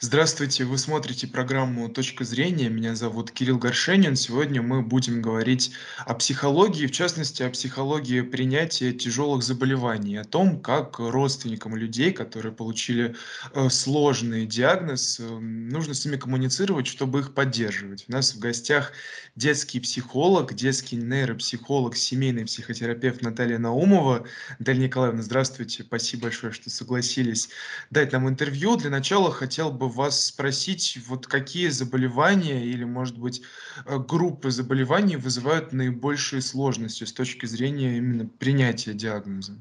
Здравствуйте, вы смотрите программу "Точка зрения". Меня зовут Кирилл Горшенин. Сегодня мы будем говорить о психологии, в частности, о психологии принятия тяжелых заболеваний, о том, как родственникам людей, которые получили, э, сложный диагноз, эм, нужно с ними коммуницировать, чтобы их поддерживать. У нас в гостях детский психолог, детский нейропсихолог, семейный психотерапевт Наталья Наумова. Наталья Николаевна, здравствуйте. Спасибо большое, что согласились дать нам интервью. Для начала хотел бы вас спросить, вот какие заболевания или, может быть, э, группы заболеваний вызывают наибольшие сложности с точки зрения именно принятия диагноза?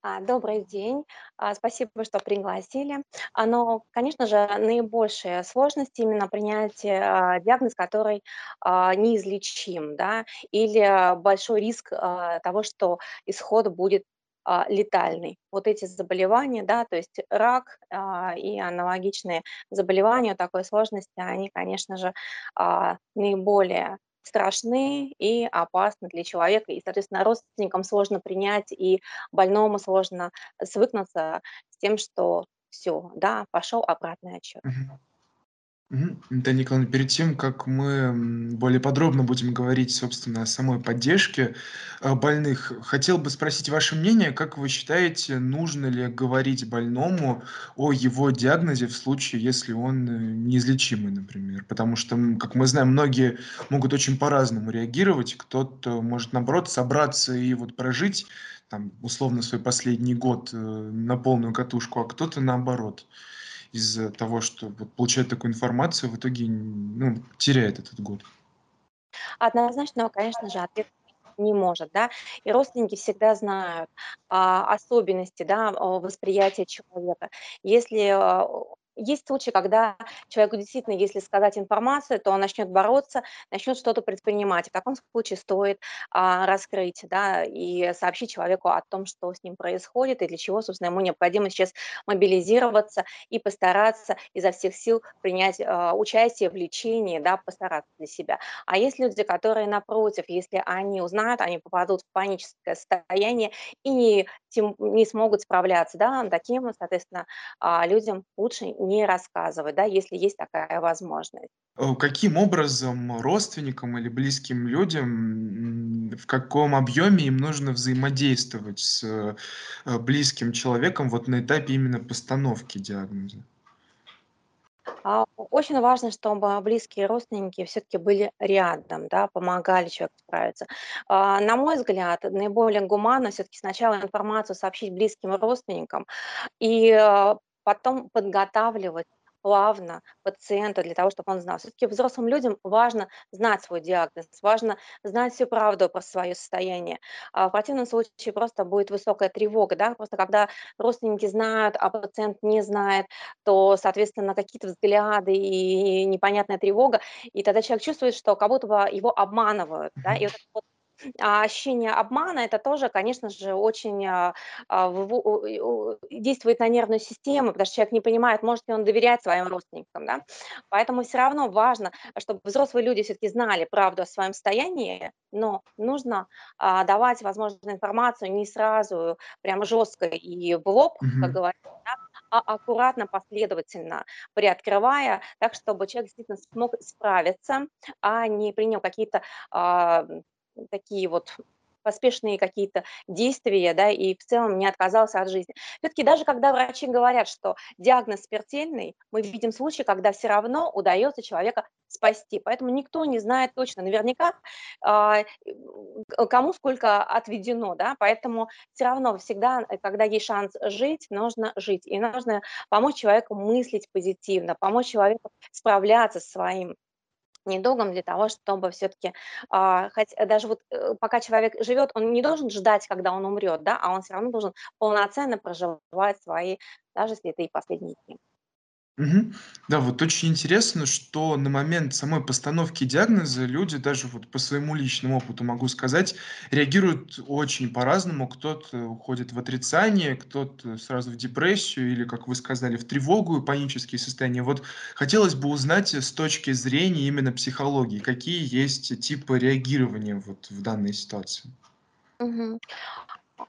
А, добрый день. А, спасибо, что пригласили. А, но, конечно же, наибольшая сложность именно принятия а, диагноз, который неизлечим, да, или большой риск того, что исход будет летальный. Вот эти заболевания, да, то есть рак а, и аналогичные заболевания такой сложности, они, конечно же, а, наиболее страшны и опасны для человека. И, соответственно, родственникам сложно принять, и больному сложно свыкнуться с тем, что все, да, пошел обратный отчет. Мгм. Мгм. Наталья Николаевна, перед тем, как мы более подробно будем говорить, собственно, о самой поддержке э, больных, хотел бы спросить ваше мнение, как вы считаете, нужно ли говорить больному о его диагнозе в случае, если он э, неизлечимый, например? Потому что, как мы знаем, многие могут очень по-разному реагировать. Кто-то может, наоборот, собраться и вот прожить там, условно, свой последний год э, на полную катушку, а кто-то наоборот из-за того, что вот получает такую информацию, в итоге, ну, теряет этот год. Однозначно, конечно же, ответ не может, да. И родственники всегда знают, а, особенности, да, восприятия человека. Если, а, есть случаи, когда человеку действительно, если сказать информацию, то он начнет бороться, начнет что-то предпринимать. В таком случае стоит, а, раскрыть, да, и сообщить человеку о том, что с ним происходит и для чего, собственно, ему необходимо сейчас мобилизироваться и постараться изо всех сил принять, а, участие в лечении, да, постараться для себя. А есть люди, которые, напротив, если они узнают, они попадут в паническое состояние и не тем не смогут справляться, да. Таким, соответственно, а, людям лучше не рассказывать, да, если есть такая возможность. Э, каким образом родственникам или близким людям, в каком объеме им нужно взаимодействовать с, э, близким человеком вот на этапе именно постановки диагноза? А, очень важно, чтобы близкие родственники все-таки были рядом, да, помогали человеку справиться. А, на мой взгляд, наиболее гуманно все-таки сначала информацию сообщить близким родственникам и э, потом подготавливать плавно пациента для того, чтобы он знал. Все-таки взрослым людям важно знать свой диагноз, важно знать всю правду про свое состояние. А в противном случае просто будет высокая тревога, да, просто когда родственники знают, а пациент не знает, то, соответственно, какие-то взгляды и непонятная тревога, и тогда человек чувствует, что как будто бы его обманывают, да, и вот вот а, ощущение обмана- это тоже, конечно же, очень, а, а, действует на нервную систему, потому что человек не понимает, может ли он доверять своим родственникам, да. Поэтому всё равно важно, чтобы взрослые люди всё-таки знали правду о своем состоянии, но нужно, а, давать, возможно, информацию не сразу, прямо жестко и в лоб, как Мгм. говорится, да, а аккуратно, последовательно приоткрывая, так, чтобы человек действительно смог справиться, а не принял какие-то, такие вот поспешные какие-то действия, да, и в целом не отказался от жизни. Всё-таки даже когда врачи говорят, что диагноз смертельный, мы видим случаи, когда всё равно удается человека спасти. Поэтому никто не знает точно наверняка, а, кому сколько отведено, да. Поэтому всё равно всегда, когда есть шанс жить, нужно жить. И нужно помочь человеку мыслить позитивно, помочь человеку справляться со своим недугом для того, чтобы всё-таки, а, хоть даже вот, э, пока человек живет, он не должен ждать, когда он умрет, да, а он всё равно должен полноценно проживать свои, даже если это и последние дни. Мгм. Да, вот очень интересно, что на момент самой постановки диагноза люди, даже вот по своему личному опыту могу сказать, реагируют очень по-разному. Кто-то уходит в отрицание, кто-то сразу в депрессию или, как вы сказали, в тревогу и панические состояния. Вот хотелось бы узнать, с точки зрения именно психологии, какие есть типы реагирования вот в данной ситуации? Мгм.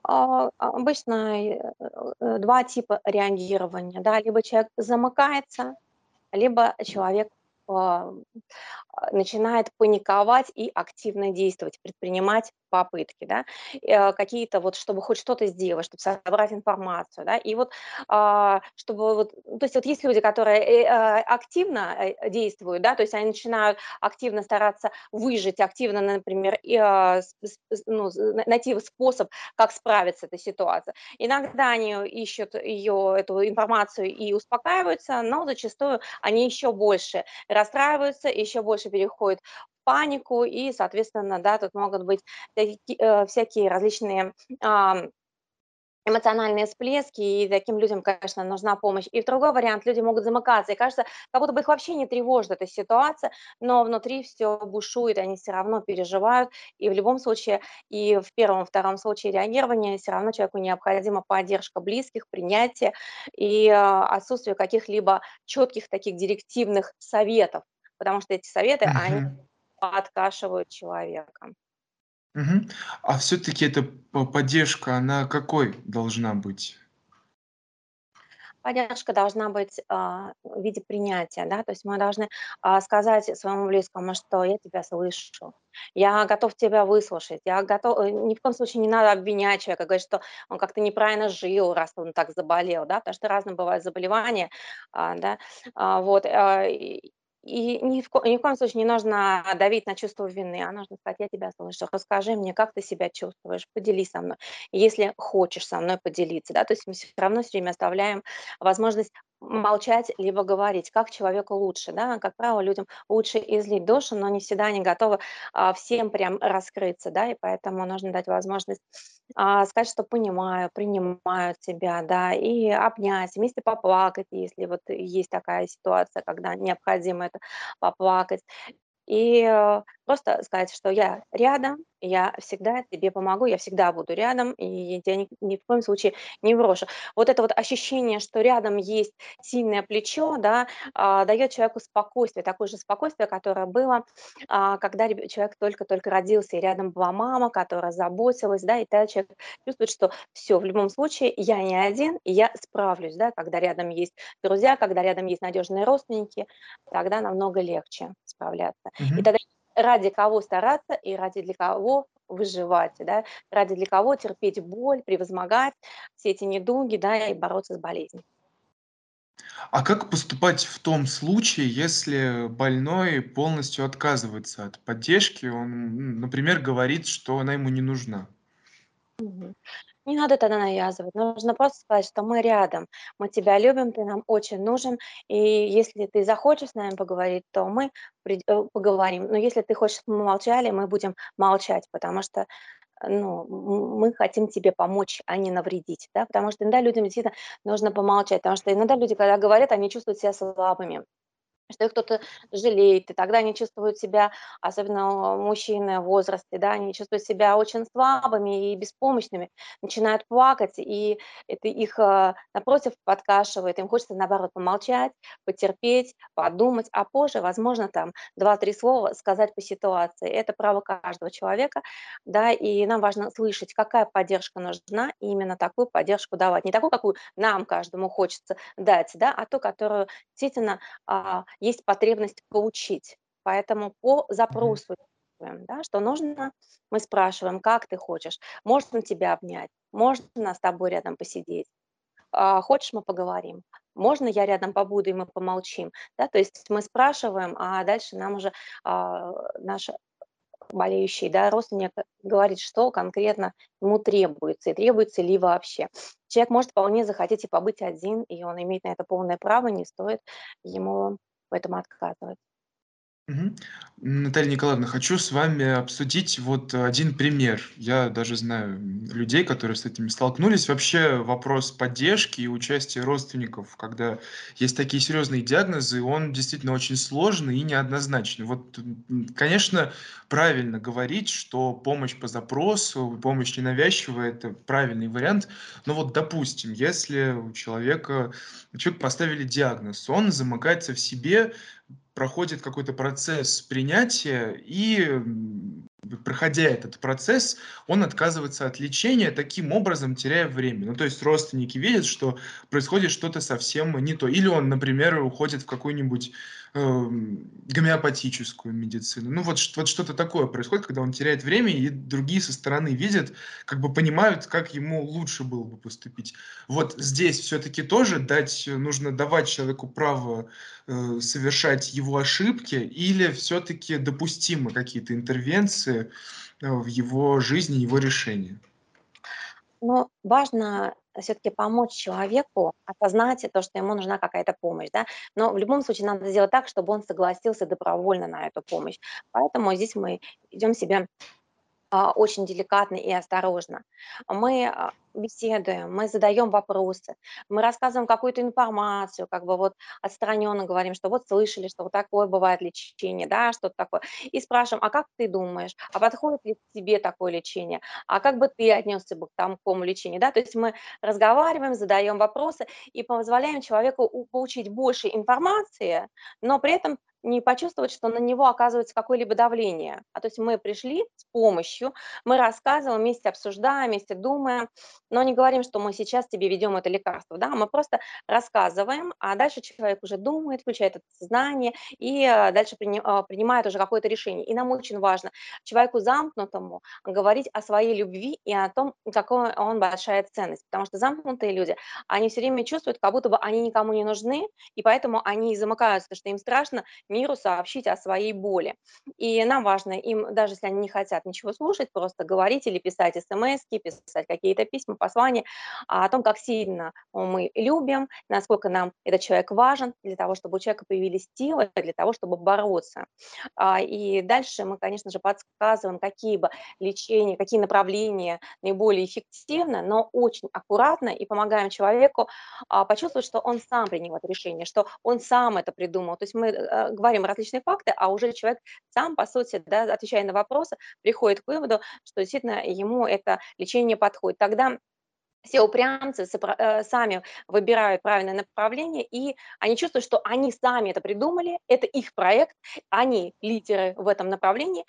А, обычно, э, э, 2 типа реагирования, да. Либо человек замыкается, либо человек, а, а, начинает паниковать и активно действовать, предпринимать попытки, да. Э, какие-то вот, чтобы хоть что-то сделать, чтобы собрать информацию, да. И вот, а, чтобы вот, ну, то есть вот есть люди, которые, э, а, активно, э, действуют, да, то есть они начинают активно стараться выжить, активно, например, а, ну, найти способ, как справиться с этой ситуацией. Иногда они ищут ее, эту информацию и успокаиваются, но зачастую они еще больше расстраиваются, еще больше переходят панику и, соответственно, да, тут могут быть э, всякие различные, эмоциональные всплески, и таким людям, конечно, нужна помощь. И другой вариант: люди могут замыкаться, и кажется, как будто бы их вообще не тревожит эта ситуация, но внутри всё бушует, они всё равно переживают. И в любом случае, и в первом, втором случае реагирования всё равно человеку необходима поддержка близких, принятие и, а, отсутствие каких-либо четких таких директивных советов, потому что эти советы, они Мгм. Подкашивают человека. Мгм. А всё-таки эта по поддержка, она какой должна быть? Поддержка должна быть, а, в виде принятия, да. То есть мы должны, а, сказать своему близкому, что: "Я тебя слышу, я готов тебя выслушать, я готов" э, ни в коем случае не надо обвинять человека, говорить, что он как-то неправильно жил, раз он так заболел, да, потому что разные бывают заболевания, а, да. А, вот, а, и ни в ко ни в коем случае не нужно давить на чувство вины, а нужно сказать: "Я тебя слышу, расскажи мне, как ты себя чувствуешь, поделись со мной, если хочешь со мной поделиться". Да, то есть мы всё равно всё время оставляем возможность молчать либо говорить, как человеку лучше, да. Как правило, людям лучше излить душу, но не всегда они готовы, а, всем прям раскрыться, да, и поэтому нужно дать возможность, а, сказать, что понимаю, принимаю тебя, да, и обнять, вместе поплакать, если вот есть такая ситуация, когда необходимо это поплакать. И, э, просто сказать, что я рядом, я всегда тебе помогу, я всегда буду рядом, и я тя ни ни в коем случае не брошу. Вот это вот ощущение, что рядом есть сильное плечо, да, а, даёт человеку спокойствие, такое же спокойствие, которое было, а, когда человек только-только родился, и рядом была мама, которая заботилась, да, и тогда человек чувствует, что всё, в любом случае я не один, и я справлюсь, да. Когда рядом есть друзья, когда рядом есть надежные родственники, тогда намного легче справляться. И Мгм. тогда ради кого стараться и ради для кого выживать, да, ради для кого терпеть боль, превозмогать все эти недуги, да, и бороться с болезнью. А как поступать в том случае, если больной полностью отказывается от поддержки? Он, например, говорит, что она ему не нужна. Не надо тогда навязывать, нужно просто сказать, что мы рядом, мы тебя любим, ты нам очень нужен, и если ты захочешь с нами поговорить, то мы э, поговорим. Но если ты хочешь, чтобы мы молчали, мы будем молчать, потому что, ну, м мы хотим тебе помочь, а не навредить, да. Потому что иногда людям действительно нужно помолчать, потому что иногда люди, когда говорят, они чувствуют себя слабыми, что их кто-то жалеет, и тогда они чувствуют себя, особенно мужчины в возрасте, да, они чувствуют себя очень слабыми и беспомощными, начинают плакать, и это их, а, напротив, подкашивает. Им хочется, наоборот, помолчать, потерпеть, подумать, а позже, возможно, там 2-3 слова сказать по ситуации. Это право каждого человека, да, и нам важно слышать, какая поддержка нужна, и именно такую поддержку давать. Не такую, какую нам каждому хочется дать, да, а ту, которую действительно, а, есть потребность получить. Поэтому по запросу да. Что нужно, мы спрашиваем: "Как ты хочешь? Можно тебя обнять? Можно с тобой рядом посидеть? А, хочешь, мы поговорим? Можно я рядом побуду, и мы помолчим?" Да, то есть мы спрашиваем, а дальше нам уже, а, наш болеющий, да, родственник говорит, что конкретно ему требуется, и требуется ли вообще. Человек может вполне захотеть и побыть один, и он имеет на это полное право, не стоит ему в этом отказывать. Наталья Николаевна, хочу с вами обсудить вот 1 пример. Я даже знаю, людей, которые с этим столкнулись. Вообще вопрос поддержки и участия родственников, когда есть такие серьезные диагнозы, он действительно очень сложный и неоднозначный. Вот, конечно, правильно говорить, что помощь по запросу, помощь ненавязчивая- это правильный вариант. Но вот, допустим, если у человека человеку поставили диагноз, он замыкается в себе, проходит какой-то процесс принятия и, проходя этот процесс, он отказывается от лечения, таким образом теряя время. Ну, то есть родственники видят, что происходит что-то совсем не то. Или он, например, уходит в какую-нибудь, гомеопатическую медицину. Ну, вот вот что-то такое происходит, когда он теряет время, и другие со стороны видят, как бы понимают, как ему лучше было бы поступить. Вот здесь всё-таки тоже дать нужно давать человеку право, э, совершать его ошибки или всё-таки допустимы какие-то интервенции, э, в его жизни, его решения? Но важно всё-таки помочь человеку осознать то, что ему нужна какая-то помощь, да. Но в любом случае надо сделать так, чтобы он согласился добровольно на эту помощь. Поэтому здесь мы ведём себя, а, очень деликатно и осторожно. Мы, а, беседуем, мы задаем вопросы, мы рассказываем какую-то информацию, как бы вот отстраненно говорим, что вот слышали, что вот такое бывает лечение, да, что-то такое. И спрашиваем: "А как ты думаешь, а подходит ли тебе такое лечение? А как бы ты отнесся бы к такому лечению?" Да, то есть мы разговариваем, задаем вопросы и позволяем человеку получить больше информации, но при этом не почувствовать, что на него оказывается какое-либо давление. А то есть мы пришли с помощью, мы рассказываем, вместе обсуждаем, вместе думаем, но не говорим, что мы сейчас тебе введем это лекарство, да. Мы просто рассказываем, а дальше человек уже думает, включает это сознание и, э, дальше а, принимает уже какое-то решение. И нам очень важно человеку замкнутому говорить о своей любви и о том, какой он большая ценность. Потому что замкнутые люди, они всё время чувствуют, как будто бы они никому не нужны, и поэтому они замыкаются, что им страшно миру сообщить о своей боли. И нам важно им, даже если они не хотят ничего слушать, просто говорить или писать эсэмэски, писать какие-то письма, послания о том, как сильно мы любим, насколько нам этот человек важен, для того, чтобы у человека появились силы для того, чтобы бороться. А, и дальше мы, конечно же, подсказываем, какие бы лечения, какие направления наиболее эффективны, но очень аккуратно и помогаем человеку, а, почувствовать, что он сам принял это решение, что он сам это придумал. То есть мы, э, говорим различные факты, а уже человек сам, по сути, да, отвечая на вопросы, приходит к выводу, что действительно ему это лечение подходит. Тогда все упрямцы э, сами выбирают правильное направление, и они чувствуют, что они сами это придумали, это их проект, они лидеры в этом направлении,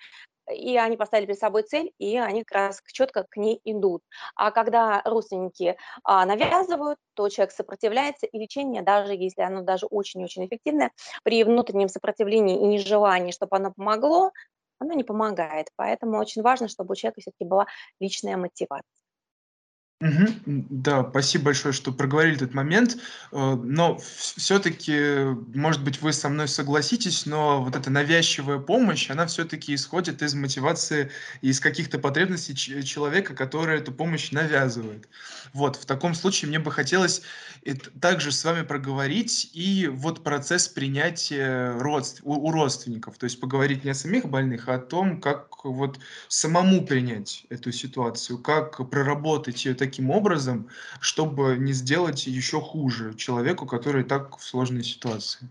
и они поставили перед собой цель, и они как раз чётко к ней идут. А когда родственники, а, навязывают, то человек сопротивляется, и лечение, даже если оно даже очень-очень эффективное, при внутреннем сопротивлении и нежелании, чтоб оно помогло, оно не помогает. Поэтому очень важно, чтобы у человека всё-таки была личная мотивация. М, да, спасибо большое, что проговорили этот момент. Э, но вс всё-таки, может быть, вы со мной согласитесь, но вот эта навязчивая помощь, она всё-таки исходит из мотивации, из каких-то потребностей человека, который эту помощь навязывает. Вот, в таком случае мне бы хотелось также с вами проговорить и вот процесс принятия родств у у родственников. То есть поговорить не о самих больных, а о том, как вот самому принять эту ситуацию, как проработать её таким образом, чтобы не сделать ещё хуже человеку, который так в сложной ситуации.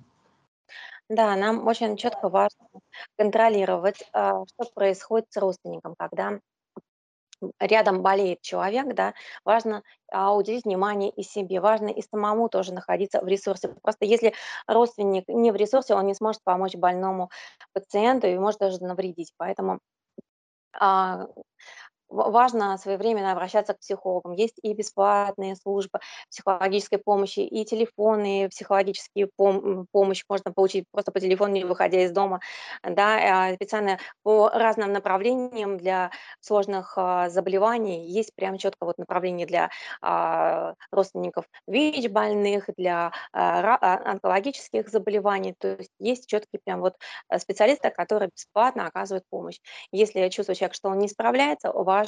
Да, нам очень четко важно контролировать, а, что происходит с родственником, когда, рядом болеет человек, да. Важно, а, уделить внимание и себе, важно и самому тоже находиться в ресурсе. Просто если родственник не в ресурсе, он не сможет помочь больному пациенту и может даже навредить. Поэтому, а, важно своевременно обращаться к психологам. Есть и бесплатные службы психологической помощи, и телефонные психологические пом помощь можно получить просто по телефону, не выходя из дома, да. А, специально по разным направлениям для сложных, а, заболеваний есть прям четко вот направление для, а, родственников ВИЧ-больных, для, а, онкологических заболеваний. То есть есть четкие прям вот, э, специалисты, которые бесплатно оказывают помощь. Если чувствует человек, что он не справляется, важно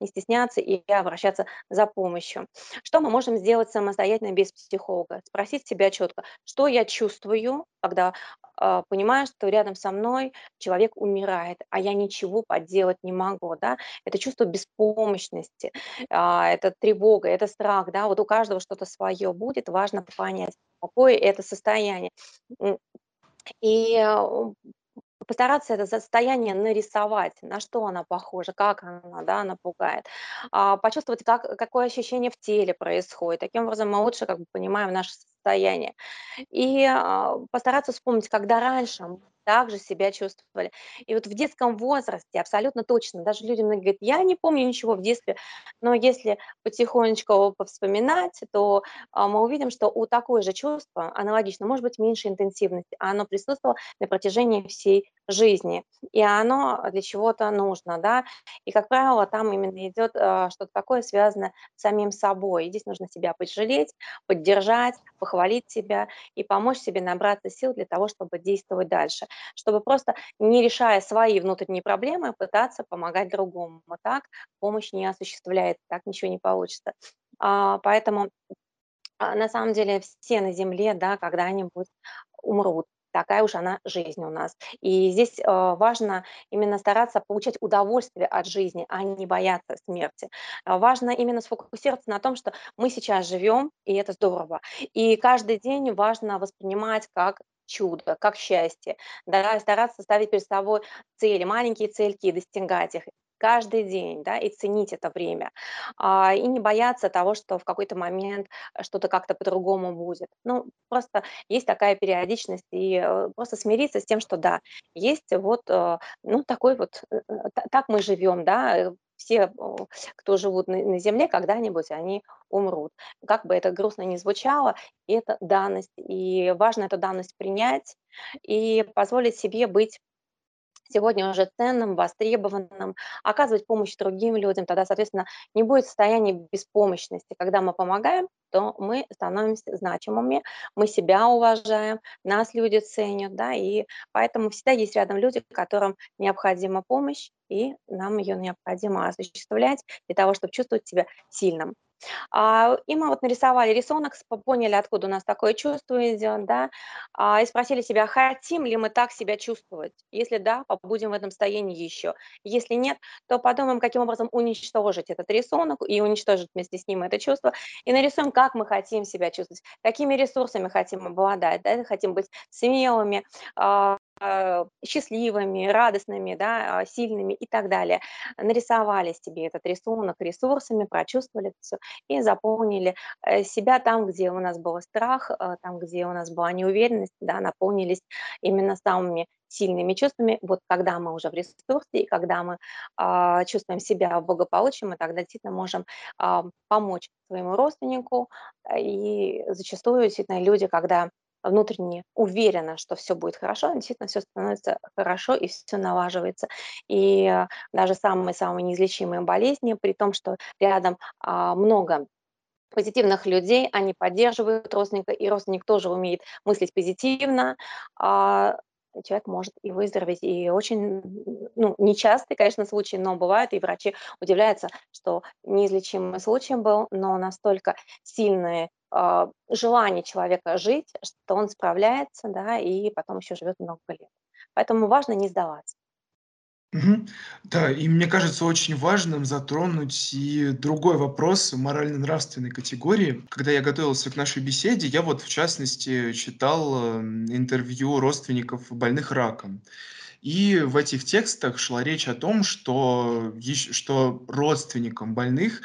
не стесняться и обращаться за помощью. Что мы можем сделать самостоятельно без психолога? Спросить себя четко: "Что я чувствую, когда, а, понимаю, что рядом со мной человек умирает, а я ничего поделать не могу?" Да. Это чувство беспомощности, а, это тревога, это страх, да. Вот у каждого что-то свое будет, важно понять, какое это состояние. И, м, постараться это состояние нарисовать, на что оно похоже, как оно, да, оно пугает. А, почувствовать, как какое ощущение в теле происходит. Таким образом мы лучше как бы понимаем наше состояние. И, а, постараться вспомнить, когда раньше так же себя чувствовали. И вот в детском возрасте абсолютно точно, даже люди многие говорят: "Я не помню ничего в детстве". Но если потихонечку повспоминать, то, а, мы увидим, что у такое же чувство аналогично, может быть, меньшей интенсивности, а оно присутствовало на протяжении всей жизни, и оно для чего-то нужно, да. И, как правило, там именно идет, а, что-то такое, связанное с самим собой. И здесь нужно себя пожалеть, поддержать, похвалить себя и помочь себе набраться сил для того, чтобы действовать дальше чтобы просто, не решая свои внутренние проблемы, пытаться помогать другому. Так помощь не осуществляется, так ничего не получится. А, поэтому, а, на самом деле все на земле, да, когда-нибудь умрут. Такая уж она жизнь у нас. И здесь, а, важно именно стараться получать удовольствие от жизни, а не бояться смерти. А, важно именно сфокусироваться на том, что мы сейчас живем, и это здорово. И каждый день важно воспринимать как чудо, как счастье, да, стараться ставить перед собой цели, маленькие цельки, достигать их каждый день, да, и ценить это время, а, и не бояться того, что в какой-то момент что-то как-то по-другому будет. Ну, просто есть такая периодичность, и э, просто смириться с тем, что да, есть вот, э, ну, такой вот, э, э, та- так мы живем, да, э, все, кто живут на Земле, когда-нибудь они умрут. Как бы это грустно ни звучало, это данность, и важно эту данность принять и позволить себе быть сегодня уже ценным, востребованным, оказывать помощь другим людям, тогда, соответственно, не будет состояния беспомощности. Когда мы помогаем, то мы становимся значимыми, мы себя уважаем, нас люди ценят, да, и поэтому всегда есть рядом люди, которым необходима помощь, и нам ее необходимо осуществлять для того, чтобы чувствовать себя сильным. А, и мы вот нарисовали рисунок, поняли, откуда у нас такое чувство идет, да, а, и спросили себя, хотим ли мы так себя чувствовать. Если да, побудем в этом состоянии еще. Если нет, то подумаем, каким образом уничтожить этот рисунок и уничтожить вместе с ним это чувство, и нарисуем, как мы хотим себя чувствовать, какими ресурсами хотим обладать, да, хотим быть смелыми, а, счастливыми, радостными, да, а, сильными и так далее. Нарисовали себе этот рисунок ресурсами, прочувствовали это всё и заполнили, э, себя там, где у нас был страх, э, там, где у нас была неуверенность, да, наполнились именно самыми сильными чувствами. Вот когда мы уже в ресурсе и когда мы, а, чувствуем себя в мы тогда действительно можем, а, помочь своему родственнику. Э, и зачастую действительно люди, когда внутренне уверены, что все будет хорошо, действительно все становится хорошо и все налаживается. И, э, даже самые-самые неизлечимые болезни, при том, что рядом, а, много позитивных людей, они поддерживают родственника, и родственник тоже умеет мыслить позитивно, а, человек может и выздороветь. И очень, ну, нечастый, конечно, случай, но бывает, и врачи удивляются, что неизлечимый случай был, но настолько сильное а, желание человека жить, что он справляется, да, и потом еще живет много лет. Поэтому важно не сдаваться. Мгм. Да, и мне кажется очень важным затронуть и другой вопрос морально-нравственной категории. Когда я готовился к нашей беседе, я вот, в частности, читал, м, интервью родственников больных раком. И в этих текстах шла речь о том, что что родственникам больных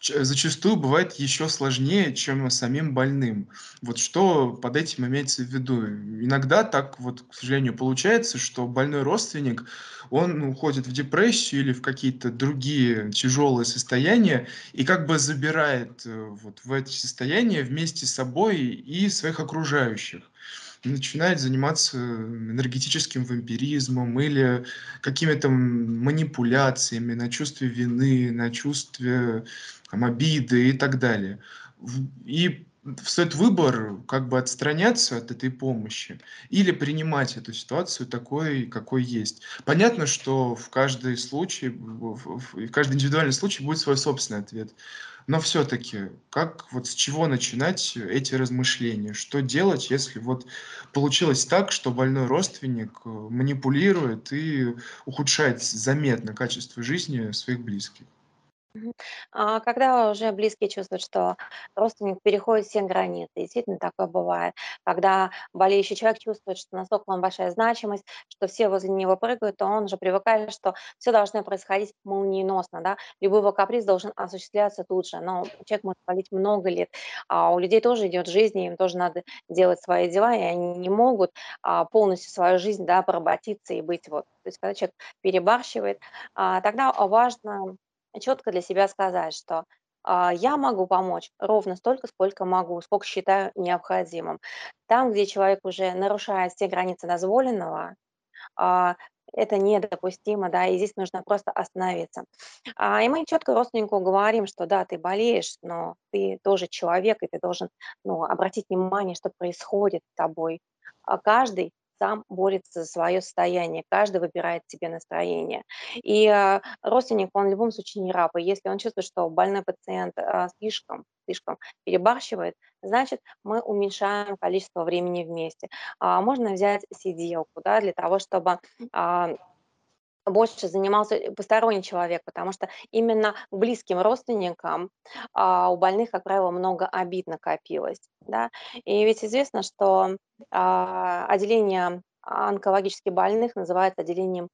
зачастую бывает еще сложнее, чем самим больным. Вот что под этим имеется в виду? Иногда так вот, к сожалению, получается, что больной родственник, он уходит в депрессию или в какие-то другие тяжелые состояния и как бы забирает, э, вот в эти состояния вместе с собой и своих окружающих. Начинает заниматься энергетическим вампиризмом или какими-то, манипуляциями на чувстве вины, на чувстве, там, обиды и так далее. И встаёт выбор, как бы отстраняться от этой помощи или принимать эту ситуацию такой, какой есть. Понятно, что в каждый случай, в каждый индивидуальный случай будет свой собственный ответ. Но всё-таки, как вот с чего начинать эти размышления? Что делать, если вот получилось так, что больной родственник, э, манипулирует и ухудшает заметно качество жизни своих близких? А когда уже близкие чувствуют, что родственник переходит все границы, действительно такое бывает, когда болеющий человек чувствует, что настолько он большая значимость, что все возле него прыгают, то он уже привыкает, что все должно происходить молниеносно, да, любой его каприз должен осуществляться тут же, но человек может болеть много лет, а у людей тоже идет жизнь, и им тоже надо делать свои дела, и они не могут а, полностью свою жизнь, да, поработиться и быть вот. То есть когда человек перебарщивает, а, тогда важно четко для себя сказать, что а, я могу помочь ровно столько, сколько могу, сколько считаю необходимым. Там, где человек уже нарушает все границы дозволенного, а, это недопустимо, да, и здесь нужно просто остановиться. А, и мы четко родственнику говорим, что да, ты болеешь, но ты тоже человек, и ты должен ну, обратить внимание, что происходит с тобой. А каждый сам борется за свое состояние, каждый выбирает себе настроение. И а, родственник, он в любом случае не раб. И если он чувствует, что больной пациент а, слишком, слишком перебарщивает, значит, мы уменьшаем количество времени вместе. А, можно взять сиделку, да, для того, чтобы больше занимался э, посторонний человек, потому что именно к близким родственникам а, у больных, как правило, много обид накопилось. Да? И ведь известно, что а, отделение онкологически больных называется отделением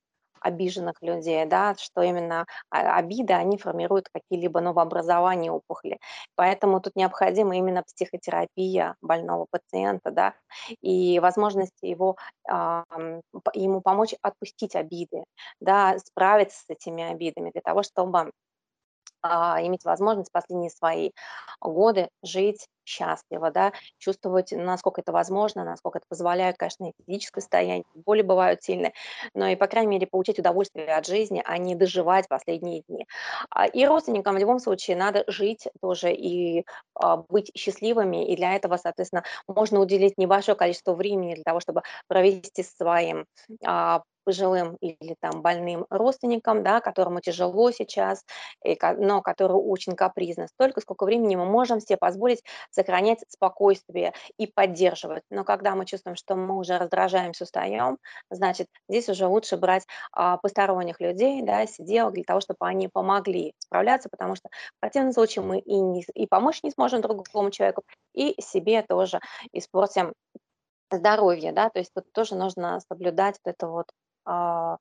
обиженных людей, да, что именно а, обиды, они формируют какие-либо новообразования опухоли. Поэтому тут необходима именно психотерапия больного пациента, да, и возможность его, п ему помочь отпустить обиды, да, справиться с этими обидами для того, чтобы а, иметь возможность последние свои годы жить счастливо, да, чувствовать, насколько это возможно, насколько это позволяет, конечно, и физическое состояние, боли бывают сильные, но и, по крайней мере, получить удовольствие от жизни, а не доживать последние дни. А, И родственникам в любом случае надо жить тоже и а, быть счастливыми, и для этого, соответственно, можно уделить небольшое количество времени для того, чтобы провести своим а, пожилым или там больным родственникам, да, которому тяжело сейчас, и но который очень капризно, столько, сколько времени мы можем себе позволить сохранять спокойствие и поддерживать. Но когда мы чувствуем, что мы уже раздражаемся, устаем, значит, здесь уже лучше брать а, посторонних людей, да, сиделок, для того, чтобы они помогли справляться, потому что в противном случае мы и, не, и помочь не сможем другому человеку, и себе тоже испортим здоровье, да, то есть тут тоже нужно соблюдать вот это вот а,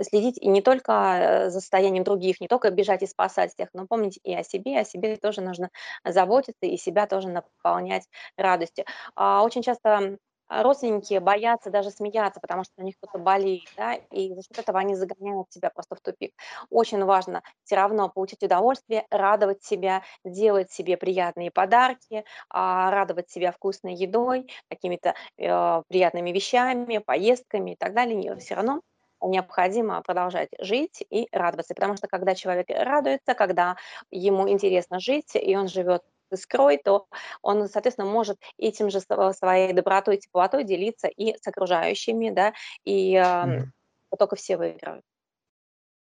следить и не только э, за состоянием других, не только бежать и спасать всех, но помнить и о себе, о себе тоже нужно заботиться и себя тоже наполнять радостью. А, Очень часто родственники боятся даже смеяться, потому что у них кто-то болеет, да, и за счет этого они загоняют себя просто в тупик. Очень важно все равно получить удовольствие, радовать себя, делать себе приятные подарки, а, радовать себя вкусной едой, какими-то э, приятными вещами, поездками и так далее. Все равно необходимо продолжать жить и радоваться, потому что когда человек радуется, когда ему интересно жить, и он живет искрой, то он, соответственно, может этим же сво своей добротой, теплотой делиться и с окружающими, да, и, ам, только все выиграют.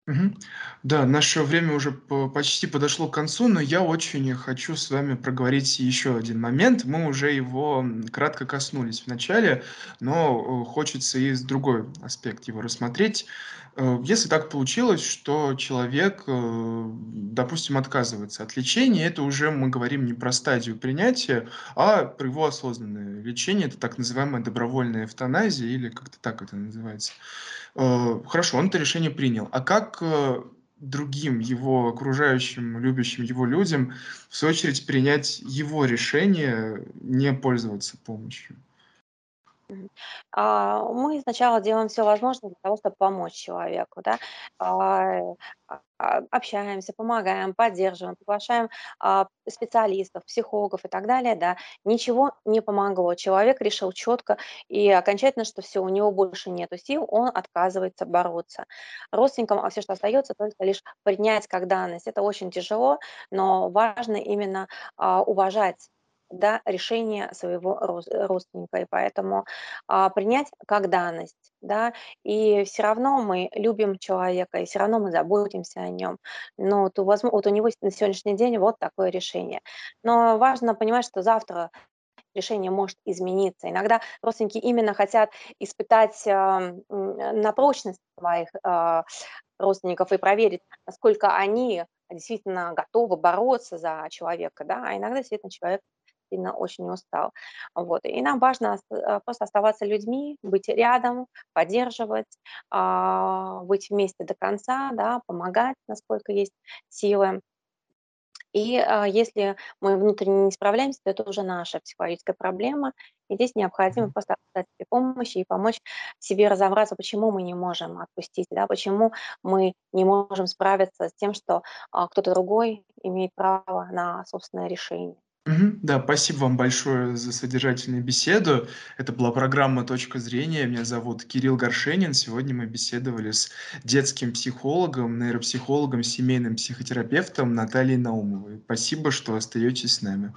Мгм. Да, наше время уже по почти подошло к концу, но я очень хочу с вами проговорить еще один момент. Мы уже его, кратко коснулись в начале, но, э, хочется и с другой аспект его рассмотреть. Э, если так получилось, что человек, э, допустим, отказывается от лечения, это уже мы говорим не про стадию принятия, а про его осознанное лечение. Это так называемая добровольная эвтаназия или как-то так это называется. Э, хорошо, он это решение принял. А как, другим его окружающим, любящим его людям, в свою очередь, принять его решение не пользоваться помощью? А, мы сначала делаем все возможное для того, чтобы помочь человеку, да. А, а, общаемся, помогаем, поддерживаем, приглашаем, специалистов, психологов и так далее, да. Ничего не помогло. Человек решил четко и окончательно, что все у него больше нету сил, он отказывается бороться. Родственникам, всё, что остается, только лишь принять как данность. Это очень тяжело, но важно именно, уважать, да, решение своего родственника. И поэтому а, принять как данность, да. И все равно мы любим человека, и все равно мы заботимся о нем. Но вот у вот у него на сегодняшний день вот такое решение. Но важно понимать, что завтра решение может измениться. Иногда родственники именно хотят испытать, м, на прочность своих, а, родственников и проверить, насколько они действительно готовы бороться за человека, да, а иногда действительно человек сильно очень устал. Вот. И нам важно э, просто оставаться людьми, быть рядом, поддерживать, а, быть вместе до конца, да, помогать, насколько есть силы. И, а, если мы внутренне не справляемся, то это уже наша психологическая проблема. И здесь необходимо просто оказать себе помощь и помочь себе разобраться, почему мы не можем отпустить, да, почему мы не можем справиться с тем, что, а, кто-то другой имеет право на собственное решение. Да, спасибо вам большое за содержательную беседу. Это была программа "Точка зрения". Меня зовут Кирилл Горшенин. Сегодня мы беседовали с детским психологом, нейропсихологом, семейным психотерапевтом Натальей Наумовой. Спасибо, что остаетесь с нами.